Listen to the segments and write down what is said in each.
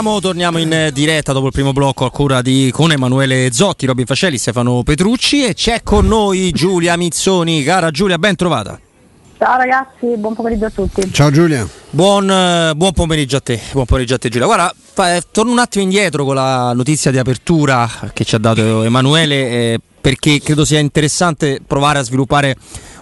torniamo, torniamo in diretta dopo il primo blocco a cura di con Emanuele Zotti, Robin Fascelli, Stefano Petrucci e c'è con noi Giulia Mizzoni. Cara Giulia, ben trovata. Ciao ragazzi, buon pomeriggio a tutti. Ciao Giulia. Buon, eh, buon, pomeriggio a te, buon pomeriggio a te Giulia. Guarda, fa, eh, torno un attimo indietro con la notizia di apertura che ci ha dato Emanuele eh, perché credo sia interessante provare a sviluppare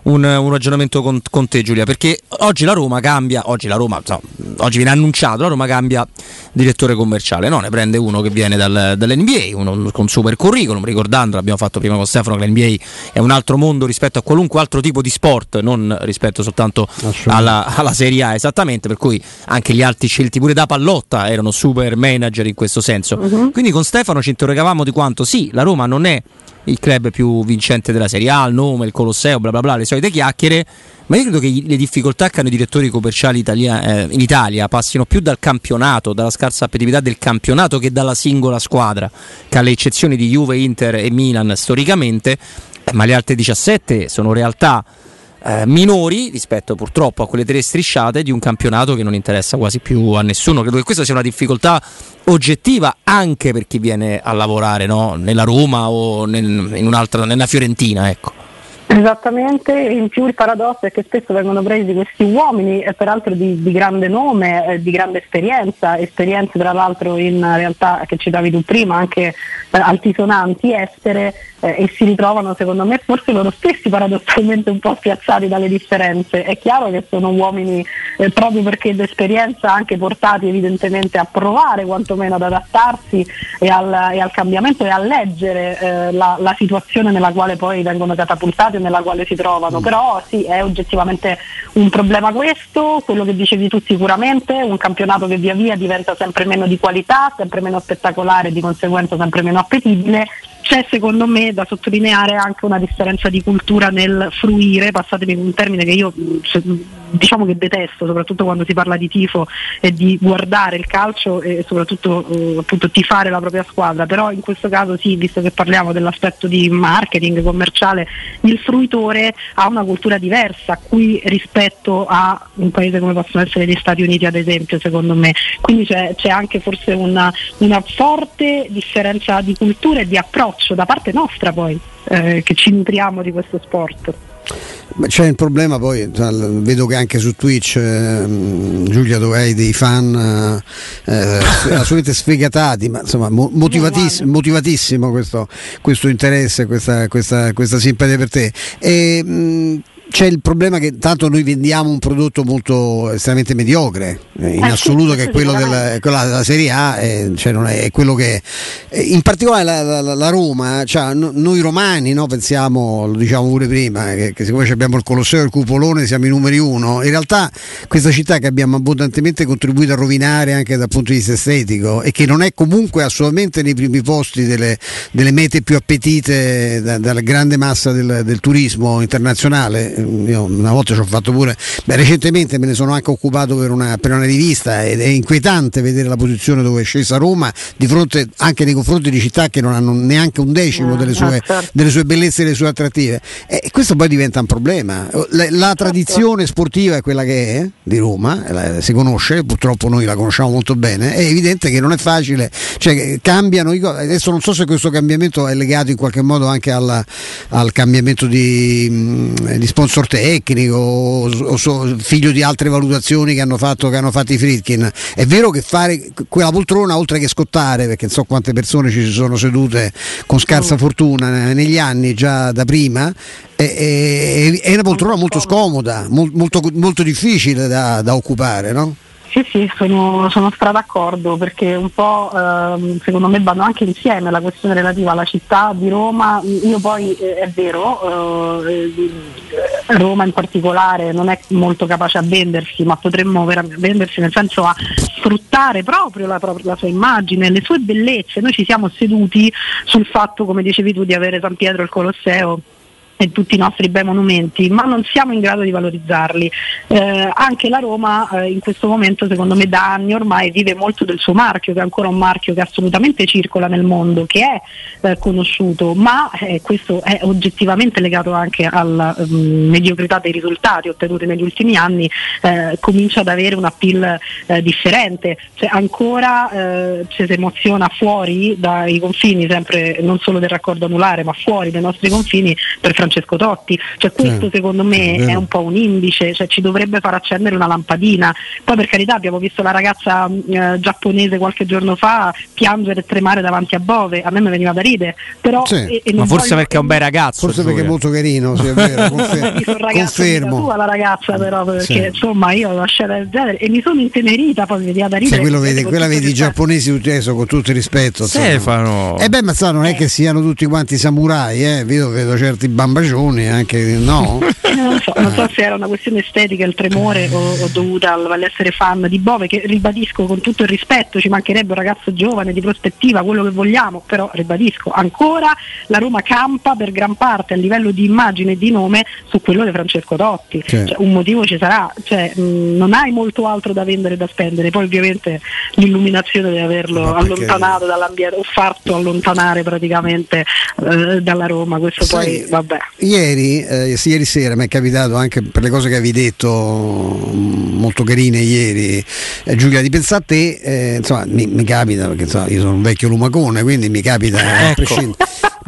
un, un ragionamento con, con, te Giulia, perché oggi la Roma cambia, oggi la Roma, no, oggi viene annunciato, la Roma cambia direttore commerciale, no? ne prende uno che viene dal, dall'NBA, uno con super curriculum, ricordando, l'abbiamo fatto prima con Stefano, che l'NBA è un altro mondo rispetto a qualunque altro tipo di sport, non rispetto soltanto alla, alla Serie A, esattamente, per cui anche gli altri scelti pure da pallotta erano super manager in questo senso. Uh-huh. Quindi con Stefano ci interrogavamo di quanto sì, la Roma non è il club più vincente della Serie A, il nome, il Colosseo, bla bla bla, le solite chiacchiere, ma io credo che le difficoltà che hanno i direttori commerciali italia, eh, in Italia passino più dal campionato, dalla scarsa appetitività del campionato che dalla singola squadra, che alle eccezioni di Juve, Inter e Milan storicamente, ma le altre 17 sono realtà eh, minori rispetto purtroppo a quelle tre strisciate di un campionato che non interessa quasi più a nessuno. Credo che questa sia una difficoltà oggettiva anche per chi viene a lavorare no? nella Roma o nel, in un'altra, nella Fiorentina. Ecco. Esattamente, in più il paradosso è che spesso vengono presi questi uomini, e peraltro di, di grande nome, eh, di grande esperienza, esperienze tra l'altro in realtà che citavi tu prima, anche eh, altisonanti, estere, eh, e si ritrovano secondo me forse loro stessi paradossalmente un po' spiazzati dalle differenze. È chiaro che sono uomini eh, proprio perché d'esperienza anche portati evidentemente a provare quantomeno ad adattarsi e al, e al cambiamento e a leggere eh, la, la situazione nella quale poi vengono catapultati nella quale si trovano, mm. però sì, è oggettivamente un problema questo, quello che dicevi tu sicuramente, un campionato che via via diventa sempre meno di qualità, sempre meno spettacolare, di conseguenza sempre meno appetibile c'è secondo me da sottolineare anche una differenza di cultura nel fruire, passatemi un termine che io diciamo che detesto, soprattutto quando si parla di tifo e di guardare il calcio e soprattutto eh, appunto tifare la propria squadra, però in questo caso sì, visto che parliamo dell'aspetto di marketing commerciale, il fruitore ha una cultura diversa qui rispetto a un paese come possono essere gli Stati Uniti ad esempio, secondo me. Quindi c'è, c'è anche forse una, una forte differenza di cultura e di approccio da parte nostra poi, eh, che ci nutriamo di questo sport. C'è il problema poi, vedo che anche su Twitch eh, Giulia dove hai dei fan eh, eh assolutamente sfegatati, ma insomma motivatiss- motivatissimo questo, questo interesse, questa, questa, questa, simpatia per te. E, mh, c'è il problema che tanto noi vendiamo un prodotto molto estremamente mediocre eh, in eh assoluto sì, che è quello della, della, Serie A eh, cioè è, è, quello che eh, in particolare la, la, la Roma cioè, no, noi romani no, pensiamo lo diciamo pure prima che, che siccome abbiamo il Colosseo e il Cupolone siamo i numeri uno. In realtà questa città che abbiamo abbondantemente contribuito a rovinare anche dal punto di vista estetico e che non è comunque assolutamente nei primi posti delle, delle mete più appetite da, dalla grande massa del, del turismo internazionale io una volta ci ho fatto pure, beh, recentemente me ne sono anche occupato per una, per una, rivista ed è inquietante vedere la posizione dove è scesa Roma di fronte anche nei confronti di città che non hanno neanche un decimo delle sue, certo. delle sue bellezze e delle sue attrattive. E questo poi diventa un problema. La, la tradizione sportiva è quella che è di Roma, la, si conosce, purtroppo noi la conosciamo molto bene, è evidente che non è facile, cioè cambiano, adesso non so se questo cambiamento è legato in qualche modo anche alla, al cambiamento di, di sponsor sponsor tecnico o, o so, figlio di altre valutazioni che hanno fatto, che hanno fatto i Fritkin. È vero che fare quella poltrona, oltre che scottare, perché non so quante persone ci sono sedute con scarsa mm. fortuna negli anni già da prima, è, è, è una poltrona molto scomoda, molto, molto difficile da, da occupare, no? Sì, sì, sono, sono d'accordo perché un po' ehm, secondo me vanno anche insieme la questione relativa alla città di Roma. Io poi eh, è vero, eh, Roma in particolare non è molto capace a vendersi, ma potremmo vendersi nel senso a sfruttare proprio la, la sua immagine, le sue bellezze. Noi ci siamo seduti sul fatto, come dicevi tu, di avere San Pietro il Colosseo e tutti i nostri bei monumenti, ma non siamo in grado di valorizzarli. Eh, anche la Roma eh, in questo momento, secondo me, da anni ormai vive molto del suo marchio, che è ancora un marchio che assolutamente circola nel mondo, che è eh, conosciuto, ma eh, questo è oggettivamente legato anche alla um, mediocrità dei risultati ottenuti negli ultimi anni, eh, comincia ad avere un appeal eh, differente. Cioè, ancora ci si emoziona fuori dai confini, sempre non solo del raccordo anulare, ma fuori dai nostri confini per Francesco Totti. Cioè, questo eh, secondo me è, è, un po' un indice, cioè, ci dovrebbe far accendere una lampadina. Poi per carità abbiamo visto la ragazza eh, giapponese qualche giorno fa piangere e tremare davanti a Bove, a me mi veniva da ridere. Però, sì. e, e ma forse perché è un bel ragazzo. Forse perché è molto carino, sì, è vero, confer- confermo. Tua, la ragazza però, perché sì. insomma io ho scena del genere e mi sono intenerita, poi mi veniva da ridere. Sì, vede, quella vedi i giapponesi tutti adesso con tutto il rispetto. Stefano. E eh beh, ma sa, non è che siano tutti quanti samurai, eh? vedo, vedo certi bambagioni anche no? non, so, non so se era una questione estetica il tremore o, o dovuta all'essere fan di Bove che ribadisco con tutto il rispetto ci mancherebbe un ragazzo giovane di prospettiva quello che vogliamo però ribadisco ancora la Roma campa per gran parte a livello di immagine e di nome su quello di Francesco Totti. Cioè, un motivo ci sarà cioè, mh, non hai molto altro da vendere e da spendere poi ovviamente l'illuminazione di averlo allontanato dall'ambiente o fatto allontanare praticamente eh, dalla Roma questo sì, poi vabbè ieri, eh, ieri sera mi è capitato anche per le cose che avevi detto mm, molto carine ieri eh, Giulia di pensare a te eh, insomma mi, mi, capita perché insomma, io sono un vecchio lumacone quindi mi capita ecco.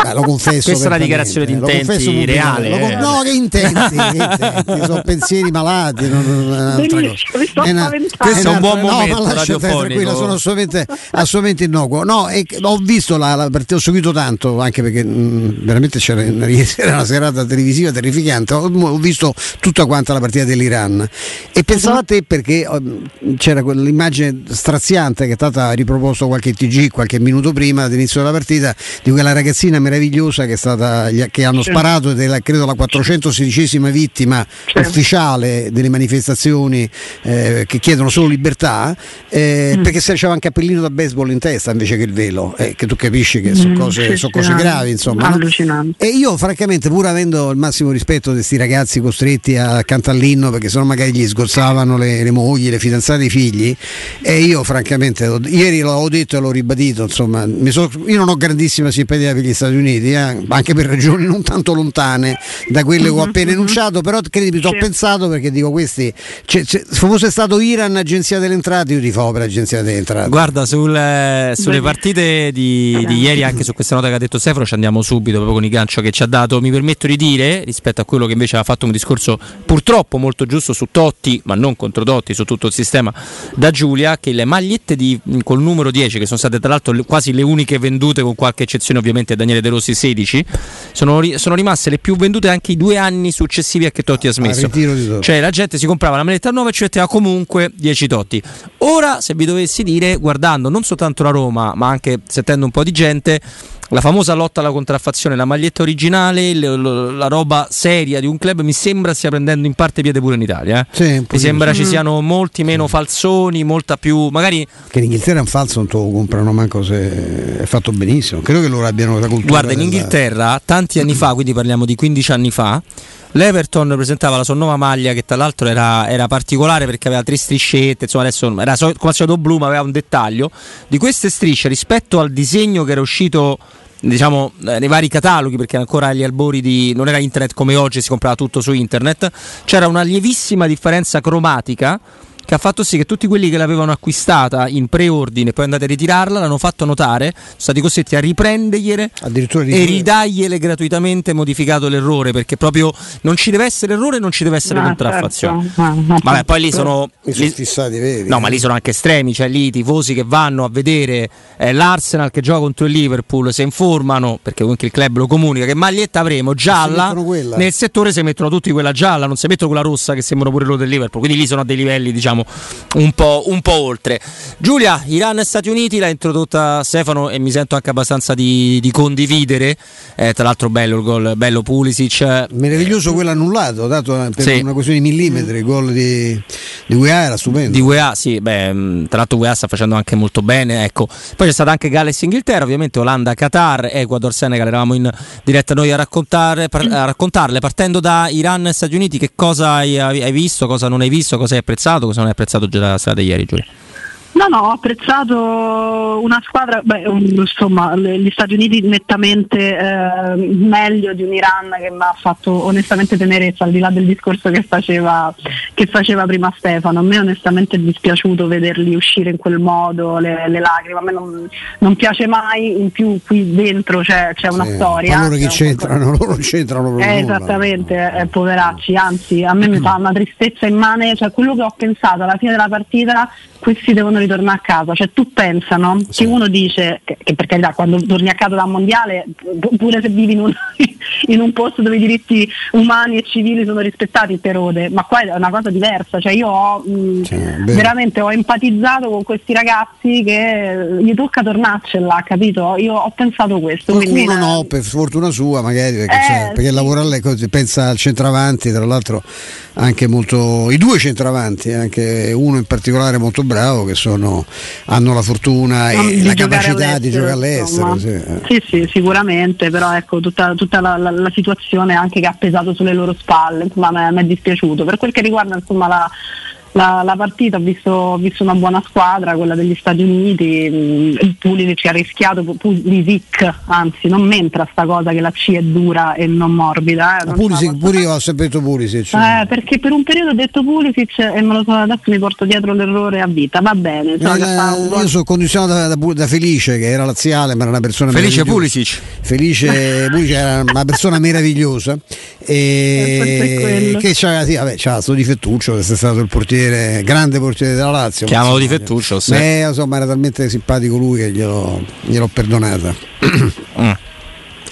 Beh, lo confesso. Questa è una dichiarazione di intenti reale. Con... no, che intenti? che intenti? sono pensieri malati. Non, non Benissimo, una... questo è un buon momento. No, lascia tranquilla, sono assolutamente, assolutamente innocuo. No, e, ho visto la, la partita, ho seguito tanto, anche perché mh, veramente c'era era una serata televisiva terrificante. Ho, ho, visto tutta quanta la partita dell'Iran e pensavo a te perché um, c'era quell'immagine straziante che è stata riproposta qualche TG qualche minuto prima dell'inizio della partita di quella ragazzina meravigliosa che, è stata, che hanno sparato ed è credo la 416esima vittima ufficiale delle manifestazioni eh, che chiedono solo libertà eh, mm. perché si faceva un cappellino da baseball in testa invece che il velo eh, che tu capisci che sono mm, cose, sono cose gravi insomma no? e io francamente pur avendo il massimo rispetto di questi ragazzi costretti a cantare l'inno perché sennò magari gli sgozzavano le, le mogli le fidanzate i figli e io francamente ieri l'ho detto e l'ho ribadito insomma so, io non ho grandissima simpatia per gli Stati Uniti, eh, anche per ragioni non tanto lontane da quelle che ho appena enunciato, però credimi, ci ho pensato perché dico questi, cioè, se fosse stato Iran Agenzia delle Entrate, io tifo per Agenzia delle Entrate. Guarda, sul, eh, sulle partite di, di, ieri, anche su questa nota che ha detto Stefano, ci andiamo subito proprio con il gancio che ci ha dato. Mi permetto di dire, rispetto a quello che invece ha fatto un discorso purtroppo molto giusto su Totti, ma non contro Totti, su tutto il sistema, da Giulia, che le magliette di, col numero 10, che sono state tra l'altro quasi le uniche vendute, con qualche eccezione ovviamente Daniele De Rossi 16, sono, sono, rimaste le più vendute anche i due anni successivi a che Totti ha smesso. Cioè la gente si comprava la maglietta nuova e ci metteva comunque 10 Totti. Ora, se vi dovessi dire, guardando non soltanto la Roma, ma anche sentendo un po' di gente, la famosa lotta alla contraffazione, la maglietta originale, le, le, la roba seria di un club mi sembra stia prendendo in parte piede pure in Italia. Eh? Sì, mi sembra ci siano molti meno falsoni, molta più magari che in Inghilterra un falso non te lo comprano manco se è fatto benissimo. Credo che loro abbiano la cultura. Guarda, in Inghilterra tanti anni fa, quindi parliamo di 15 anni fa, L'Everton presentava la sua nuova maglia che tra l'altro era, era particolare perché aveva tre striscette, insomma adesso era come al solito blu ma aveva un dettaglio. Di queste strisce rispetto al disegno che era uscito diciamo eh, nei vari cataloghi perché ancora agli albori di non era internet come oggi si comprava tutto su internet c'era una lievissima differenza cromatica che ha fatto sì che tutti quelli che l'avevano acquistata in preordine e poi andate a ritirarla l'hanno fatto notare, sono stati costretti a riprendergliele e ridargliele gratuitamente modificato l'errore perché proprio non ci deve essere errore non ci deve essere no, contraffazione. Certo. No, no, Vabbè, poi lì sono, lì, fissati veri. No, ma lì sono anche estremi, cioè lì i tifosi che vanno a vedere eh, l'Arsenal che gioca contro il Liverpool, si informano perché comunque il club lo comunica che maglietta avremo gialla, nel settore si mettono tutti quella gialla, non si mettono quella rossa che sembra pure loro del Liverpool, quindi lì sono a dei livelli diciamo andiamo un po', un po', oltre. Giulia, Iran e Stati Uniti l'ha introdotta Stefano e mi sento anche abbastanza di, di condividere. Eh, tra l'altro bello il gol, bello Pulisic. Meraviglioso quello annullato, dato per sì. una questione di millimetri, il gol di, di UEA era stupendo. Di UEA, sì, beh, tra l'altro UEA sta facendo anche molto bene, ecco. Poi c'è stata anche Galles Inghilterra, ovviamente Olanda, Qatar, Ecuador, Senegal, eravamo in diretta noi a, raccontare, a raccontarle, partendo da Iran e Stati Uniti, che cosa hai, hai visto, cosa non hai visto, cosa hai apprezzato, cosa non hai apprezzato già la sera di ieri, Giulia? No, no, ho apprezzato una squadra, beh, insomma, gli Stati Uniti nettamente eh, meglio di un Iran che mi ha fatto onestamente tenerezza, al di là del discorso che faceva, che faceva prima Stefano. A me onestamente è dispiaciuto vederli uscire in quel modo, le, le lacrime, a me non, non, piace mai, in più qui dentro c'è, c'è una sì, storia. Ma loro che c'entrano, loro c'entrano eh, Esattamente, eh, poveracci, anzi a me mi fa una tristezza immane, cioè quello che ho pensato alla fine della partita questi devono ritornare a casa, cioè tu pensano sì. che uno dice che, che per carità quando torni a casa dal mondiale, pure se vivi in un, in un, posto dove i diritti umani e civili sono rispettati per ode, ma qua è una cosa diversa, cioè io ho mh, cioè, veramente ho empatizzato con questi ragazzi che gli tocca tornarcela, capito? Io ho pensato questo. Qualcuno quindi, no, per fortuna sua magari, perché, eh, cioè, perché sì. lavora lei così, pensa al centravanti, tra l'altro anche molto, i due centravanti, anche uno in particolare molto bravo, che sono, hanno la fortuna e la capacità di giocare all'estero. Sì. Eh. sì. sì, sicuramente, però ecco tutta, tutta la, la, la, situazione anche che ha pesato sulle loro spalle, insomma, mi è dispiaciuto. Per quel che riguarda insomma, la la, la, partita ho visto, ho visto, una buona squadra, quella degli Stati Uniti, mm, il Pulisic ha rischiato, Pulisic, anzi non mentre sta cosa che la C è dura e non morbida. Eh, non Pulisic, pure io ho sempre detto Pulisic. Eh, perché per un periodo ho detto Pulisic e me lo so, adesso mi porto dietro l'errore a vita, va bene. So no, io sono condizionato da, da, da, Felice che era laziale ma era una persona Felice Pulisic. Felice Pulisic era una persona meravigliosa e che c'era, sì, vabbè, c'era sto difettuccio che è stato il portiere portiere, grande portiere della Lazio. Chiamalo di Fettuccio. Sì. Eh, insomma, era talmente simpatico lui che glielo, gliel'ho perdonata.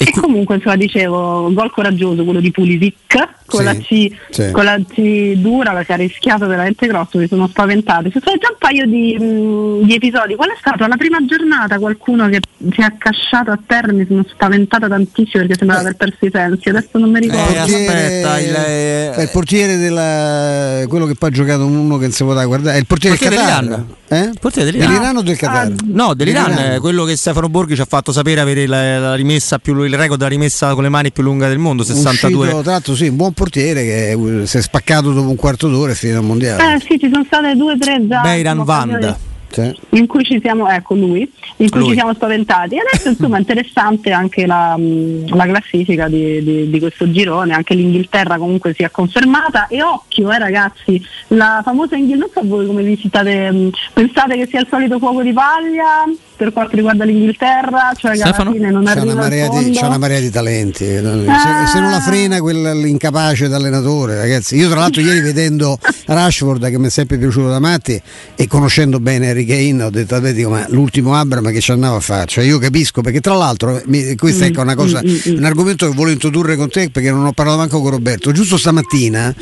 mm. E comunque insomma dicevo, gol coraggioso quello di Pulisic con, sì, la, C, sì. con la C dura perché ha rischiato veramente grosso, mi sono spaventati. Ci sono già un paio di, mh, di, episodi. Qual è stato? La prima giornata qualcuno che si è accasciato a terra mi sono spaventata tantissimo perché sembrava aver perso i sensi. Adesso non mi ricordo. Eh, aspetta, il, eh, il, portiere della quello che poi ha giocato uno che non si può guardare, è il portiere, portiere del Qatar. Eh? Portiere dell'Iran. dell'Iran o del Qatar? Ah, no, dell'Iran, dell'Iran. quello che Stefano Borghi ci ha fatto sapere avere la, la rimessa più il record della rimessa con le mani più lunga del mondo, 62. Uscito, tra l'altro sì, un buon portiere che si è spaccato dopo un quarto d'ora e è finito il mondiale. Eh sì, ci sono state due o tre già. Beiran Vand. Sì. In cui ci siamo, ecco lui, in cui lui. ci siamo spaventati. E adesso insomma è interessante anche la, la classifica di, di, di, questo girone, anche l'Inghilterra comunque si è confermata e occhio eh ragazzi, la famosa Inghilterra, non so voi come visitate, pensate che sia il solito fuoco di paglia? Per quanto riguarda l'Inghilterra, cioè che alla fine non c'è una, marea di, c'è una marea di talenti. Eh. Se, se, non la frena quell'incapace d'allenatore, ragazzi. Io tra l'altro ieri vedendo Rashford che mi è sempre piaciuto da matti e conoscendo bene Harry Kane ho detto dico, ma l'ultimo Abram che ci andava a fare? Cioè io capisco perché tra l'altro mi, questa è ecco una cosa, mm, mm, mm, un argomento che volevo introdurre con te perché non ho parlato manco con Roberto. Giusto stamattina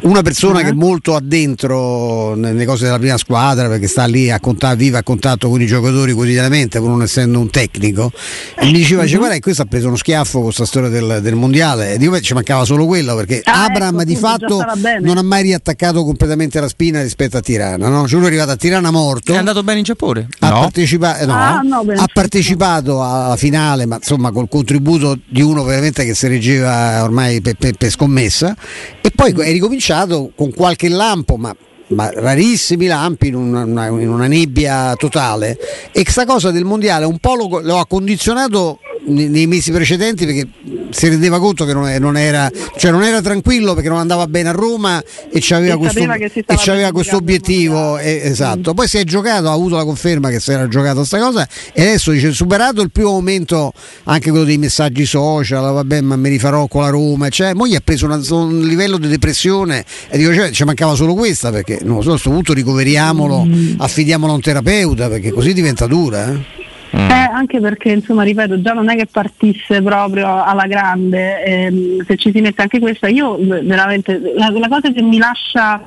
una persona uh-huh. che è molto addentro nelle cose della prima squadra perché sta lì a contatto, vive a contatto con i giocatori quotidianamente quotidianamente, pur non essendo un tecnico, e mi diceva, dice, guarda, questo ha preso uno schiaffo con questa storia del, del mondiale. E dico, beh, ci mancava solo quello, perché ah, Abram ecco, di fatto non ha mai riattaccato completamente la spina rispetto a Tirana. No? Cioè, lui è arrivato a Tirana morto. È andato bene in Giappone? Ha, no. partecipa- no, ah, no, ha partecipato alla finale, ma insomma col contributo di uno veramente che si reggeva ormai per, per, per scommessa. E poi è ricominciato con qualche lampo, ma ma rarissimi lampi in una, in una, nebbia totale. E questa cosa del mondiale un po' lo, lo ha condizionato nei mesi precedenti perché si rendeva conto che non era, cioè non era tranquillo perché non andava bene a Roma e c'aveva e questo, e c'aveva questo obiettivo e, esatto. Mm. poi si è giocato ha avuto la conferma che si era giocato questa cosa e adesso dice superato il primo momento anche quello dei messaggi social vabbè ma mi rifarò con la Roma cioè, moglie ha preso una, un livello di depressione e dico cioè, ci mancava solo questa perché non so, a questo punto ricoveriamolo mm. affidiamolo a un terapeuta perché così diventa dura eh? Mm. Eh, anche perché, insomma, ripeto, già non è che partisse proprio alla grande, ehm, se ci si mette anche questa, io veramente, la, la cosa che mi lascia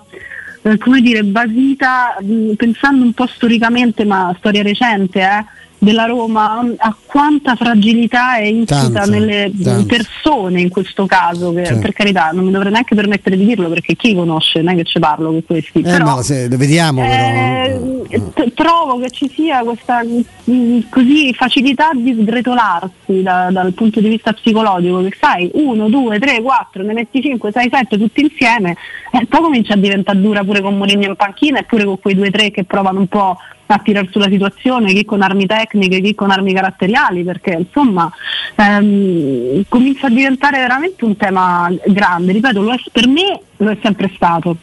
eh, come dire, basita, mh, pensando un po' storicamente, ma storia recente, eh, della Roma a quanta fragilità è insita nelle tanta. persone in questo caso, che Sì. per carità non mi dovrei neanche permettere di dirlo perché chi conosce, non è che ci parlo con questi. Eh, però, ma se, vediamo però. eh, t- trovo che ci sia questa mh, così facilità di sgretolarsi da- dal punto di vista psicologico che sai 1, 2, 3, 4, ne metti 5, 6, 7 tutti insieme e poi comincia a diventare dura pure con Mourinho in panchina e pure con quei 2-3 che provano un po' a tirar sulla situazione, chi con armi tecniche, chi con armi caratteriali, perché insomma ehm, comincia a diventare veramente un tema grande, ripeto, lo è, per me lo è sempre stato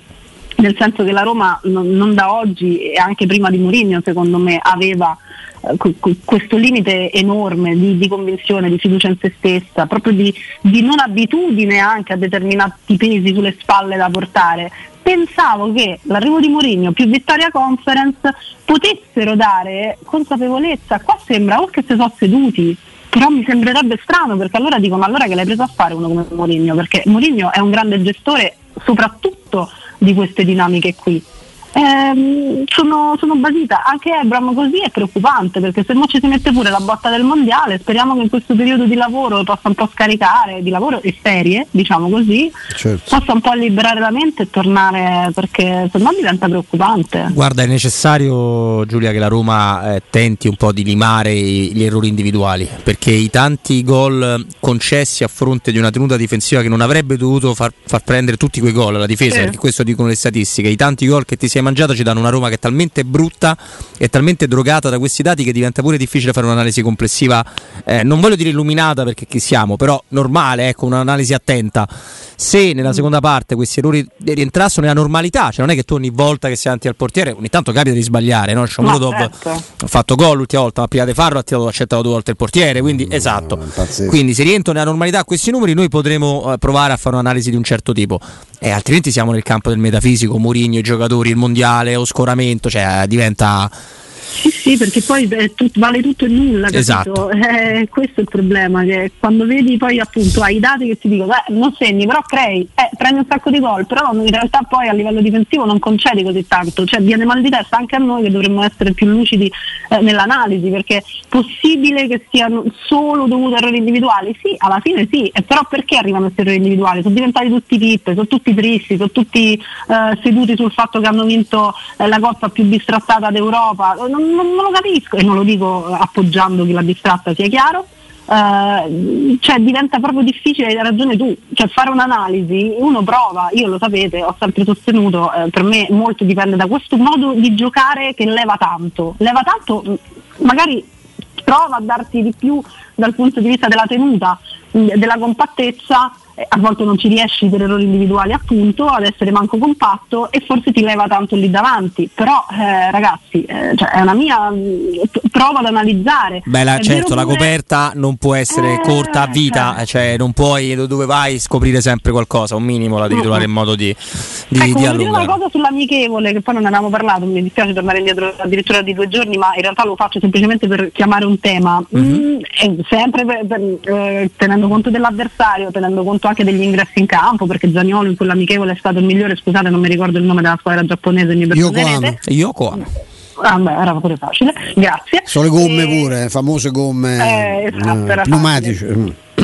nel senso che la Roma non, da oggi e anche prima di Mourinho secondo me aveva eh, que- que- questo limite enorme di, di convinzione, di fiducia in se stessa, proprio di, di non abitudine anche a determinati pesi sulle spalle da portare. Pensavo che l'arrivo di Mourinho più Vittoria Conference potessero dare consapevolezza, qua sembra o che si sono seduti però mi sembrerebbe strano perché allora dico ma allora che l'hai preso a fare uno come Mourinho? Perché Mourinho è un grande gestore soprattutto di queste dinamiche qui Ehm, sono, sono basita anche Ebram così è preoccupante perché se mo ci si mette pure la botta del mondiale speriamo che in questo periodo di lavoro possa un po' scaricare di lavoro e serie diciamo così Certo. possa un po' liberare la mente e tornare perché se no diventa preoccupante Guarda, è necessario, Giulia, che la Roma eh, tenti un po' di limare i- gli errori individuali, perché i tanti gol concessi a fronte di una tenuta difensiva che non avrebbe dovuto far, far prendere tutti quei gol alla difesa, Sì. perché questo dicono le statistiche, i tanti gol che ti sei mangiato ci danno una Roma che è talmente brutta e talmente drogata da questi dati che diventa pure difficile fare un'analisi complessiva, eh, non voglio dire illuminata perché chi siamo, però normale, ecco, un'analisi attenta. Se nella seconda parte questi errori rientrassero nella normalità, cioè non è che tu ogni volta che sei davanti al portiere, ogni tanto capita di sbagliare, no? Shomurodov certo. ha fatto gol l'ultima volta, ma prima di farlo ha tirato, accettato due volte il portiere, quindi esatto. pazzesco. Quindi se rientrano nella normalità questi numeri noi potremo eh, provare a fare un'analisi di un certo tipo. E altrimenti siamo nel campo del metafisico, Mourinho, i giocatori, il mondiale, o scoramento, cioè diventa Sì, sì, perché poi eh, tut- vale tutto e nulla, capito? Esatto. Eh, questo è il problema, che quando vedi poi appunto hai i dati che ti dicono, "Beh, non segni, però crei, eh, prendi un sacco di gol, però in realtà poi a livello difensivo non concedi così tanto, cioè viene mal di testa anche a noi che dovremmo essere più lucidi eh, nell'analisi, perché è possibile che siano solo dovute a errori individuali? Sì, alla fine sì, però perché arrivano questi errori individuali? Sono diventati tutti pippe, sono tutti tristi, sono tutti eh, seduti sul fatto che hanno vinto eh, la coppa più bistrattata d'Europa, non, non- non lo capisco e non lo dico appoggiando chi l'ha distratta, sia chiaro. Eh, cioè diventa proprio difficile, hai ragione tu, cioè fare un'analisi, uno prova, io lo sapete, ho sempre sostenuto, eh, per me molto dipende da questo modo di giocare che leva tanto, leva tanto, mh, magari prova a darti di più dal punto di vista della tenuta, della compattezza, eh, a volte non ci riesci per errori individuali appunto ad essere manco compatto e forse ti leva tanto lì davanti, però eh, ragazzi eh, cioè, è una mia p- prova ad analizzare. Beh, la- certo, la pure- coperta non può essere Eh, corta a vita, cioè. cioè non puoi dove vai scoprire sempre qualcosa, un minimo la devi trovare in modo di, di, ecco, di dire una allungare. cosa sull'amichevole che poi non ne avevamo parlato, mi dispiace tornare indietro addirittura di due giorni, ma in realtà lo faccio semplicemente per chiamare un tema. Mhm. Mm, sempre per- per, eh, tenendo conto dell'avversario, tenendo conto anche degli ingressi in campo, perché Zaniolo in quell'amichevole è stato il migliore, scusate non mi ricordo il nome della squadra giapponese, mi perdonerete. Yokohama. Ah, beh, era pure facile, grazie. Sono le gomme E- pure, famose gomme Eh, esatto, eh, era pneumatici.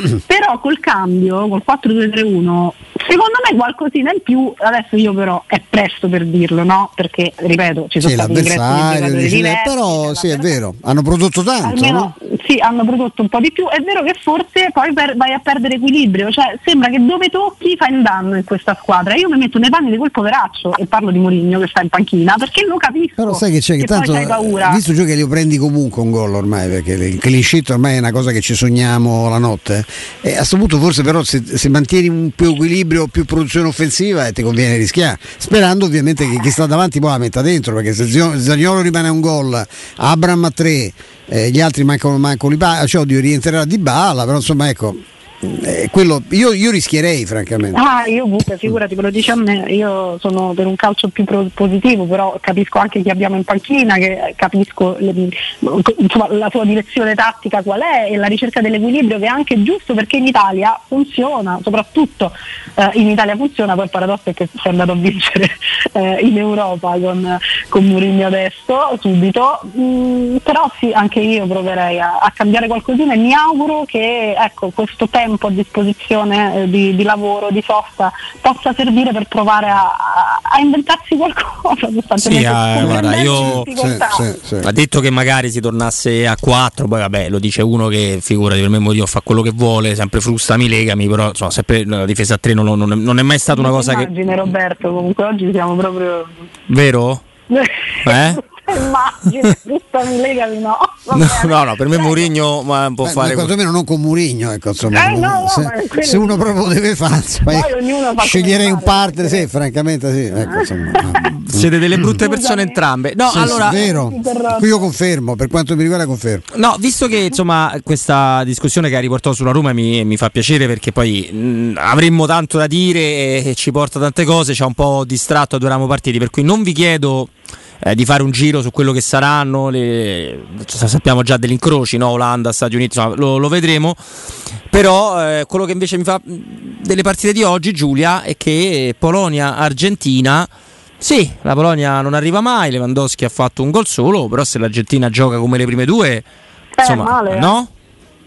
Però col cambio, col 4-2-3-1, secondo me qualcosina in più, adesso io però è presto per dirlo, no? Perché, ripeto, ci sono Sì, stati ingressi di l'avversario, giocatori dice, diversi, però sì è vero, hanno prodotto tanto, Almeno no? sì, hanno prodotto un po' di più. È vero che forse poi per- vai a perdere equilibrio, cioè sembra che dove tocchi fai un danno in questa squadra. Io mi metto nei panni di quel poveraccio e parlo di Mourinho che sta in panchina perché lo capisco. Però sai che c'è che tanto, c'hai paura. visto Gio che li prendi comunque un gol ormai, perché il sheet ormai è una cosa che ci sogniamo la notte, e a questo punto forse però se, se mantieni un più equilibrio, più produzione offensiva eh, ti conviene rischiare, sperando ovviamente che chi sta davanti poi la metta dentro, perché se Zaniolo rimane a un gol, Abram a tre, eh, gli altri mancano, mancano Liba- cioè oddio rientrerà di balla, però insomma ecco, eh, quello, io, io, rischierei francamente. Ah, io figurati, me lo dici a me, io sono per un calcio più positivo, però capisco anche chi abbiamo in panchina, che capisco le, insomma, la sua direzione tattica qual è e la ricerca dell'equilibrio che è anche giusto perché in Italia funziona, soprattutto eh, in Italia funziona, poi il paradosso è che si andato a vincere eh, in Europa con, con Mourinho adesso, subito, mm, però sì, anche io proverei a, a cambiare qualcosina e mi auguro che ecco, questo tempo a disposizione eh, di, di, lavoro, di sosta, possa servire per provare a, a inventarsi qualcosa. Sì, eh, guarda, io sì, sì, sì. ha detto che magari si tornasse a 4, poi vabbè lo dice uno che figura per me Mourinho fa quello che vuole, sempre frustami, legami, però insomma, sempre la difesa a 3 non, non, non, è mai stata una cosa immagine, che... Roberto, comunque oggi siamo proprio... Vero? eh? immagine, buttami legami no. no. No, no, per me Mourinho ma può Beh, fare. Quantomeno non con Mourinho, ecco, insomma. Eh, no, se, se, uno proprio deve fare, sceglierei un partner, sì, francamente sì. Ecco, insomma, Siete delle brutte persone entrambe. No, sì, allora. Sì, vero. Qui io confermo, per quanto mi riguarda confermo. No, visto che insomma questa discussione che hai riportato sulla Roma mi, mi fa piacere perché poi mh, avremmo tanto da dire e, e ci porta tante cose, ci ha un po' distratto a due ramo partiti, per cui non vi chiedo eh, di fare un giro su quello che saranno, le, sappiamo già degli incroci, no? Olanda, Stati Uniti, insomma, lo, lo vedremo. Però eh, quello che invece mi fa delle partite di oggi, Giulia, è che Polonia-Argentina. Sì, la Polonia non arriva mai, Lewandowski ha fatto un gol solo, però se l'Argentina gioca come le prime due, eh, insomma, male, eh. no?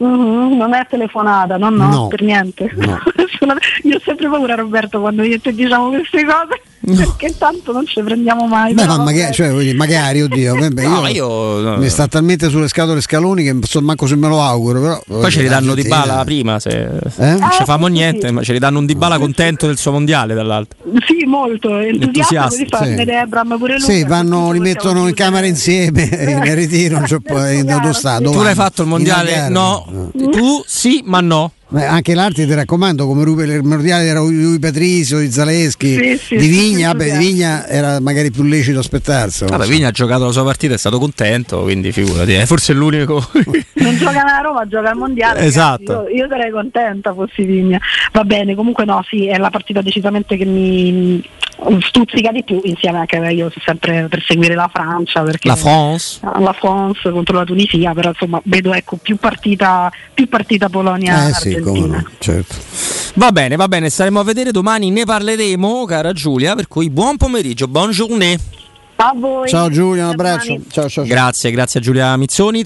Mm-hmm, non è telefonata, no, no, no per niente. No. io ho sempre paura, Roberto, quando io ti diciamo queste cose. No. Perché tanto non ci prendiamo mai. Beh, ma magari, cioè, magari, oddio, vabbè, no, io, io mi sta talmente sulle scatole scaloni che so manco se me lo auguro. Però, Poi ce li danno di bala prima, se eh? non ci famo niente, sì. ma ce li danno un di bala contento del suo mondiale dall'altro. Sì, molto entusiasta di farne sì. Ebram pure lui. Sì, vanno, li mettono in camera insieme in ritiro, cioè, dove sta, tu l'hai fatto il mondiale? No. Tu sì, ma no. Beh, anche l'altro ti raccomando, come il mondiale era Rui Patrizio, di Zaleschi, sì, sì, di Vigna, sì, beh, di Vigna era magari più lecito aspettarsi. Allora, so. Vigna ha giocato la sua partita, è stato contento, quindi figurati, è forse l'unico. non gioca a Roma, gioca al mondiale. Esatto. Io, io, sarei contenta fossi Vigna. Va bene, comunque no, sì, è la partita decisamente che mi stuzzica di più, insieme anche a io sempre per seguire la Francia. Perché, la France? La France contro la Tunisia, però insomma vedo ecco, più partita, più partita Polonia. Eh sì, No, certo. Va bene, va bene, staremo a vedere domani, ne parleremo, cara Giulia, per cui buon pomeriggio, buon giornée. A voi. Ciao Giulia, un abbraccio. Ciao, ciao, ciao. Grazie, grazie a Giulia Mizzoni.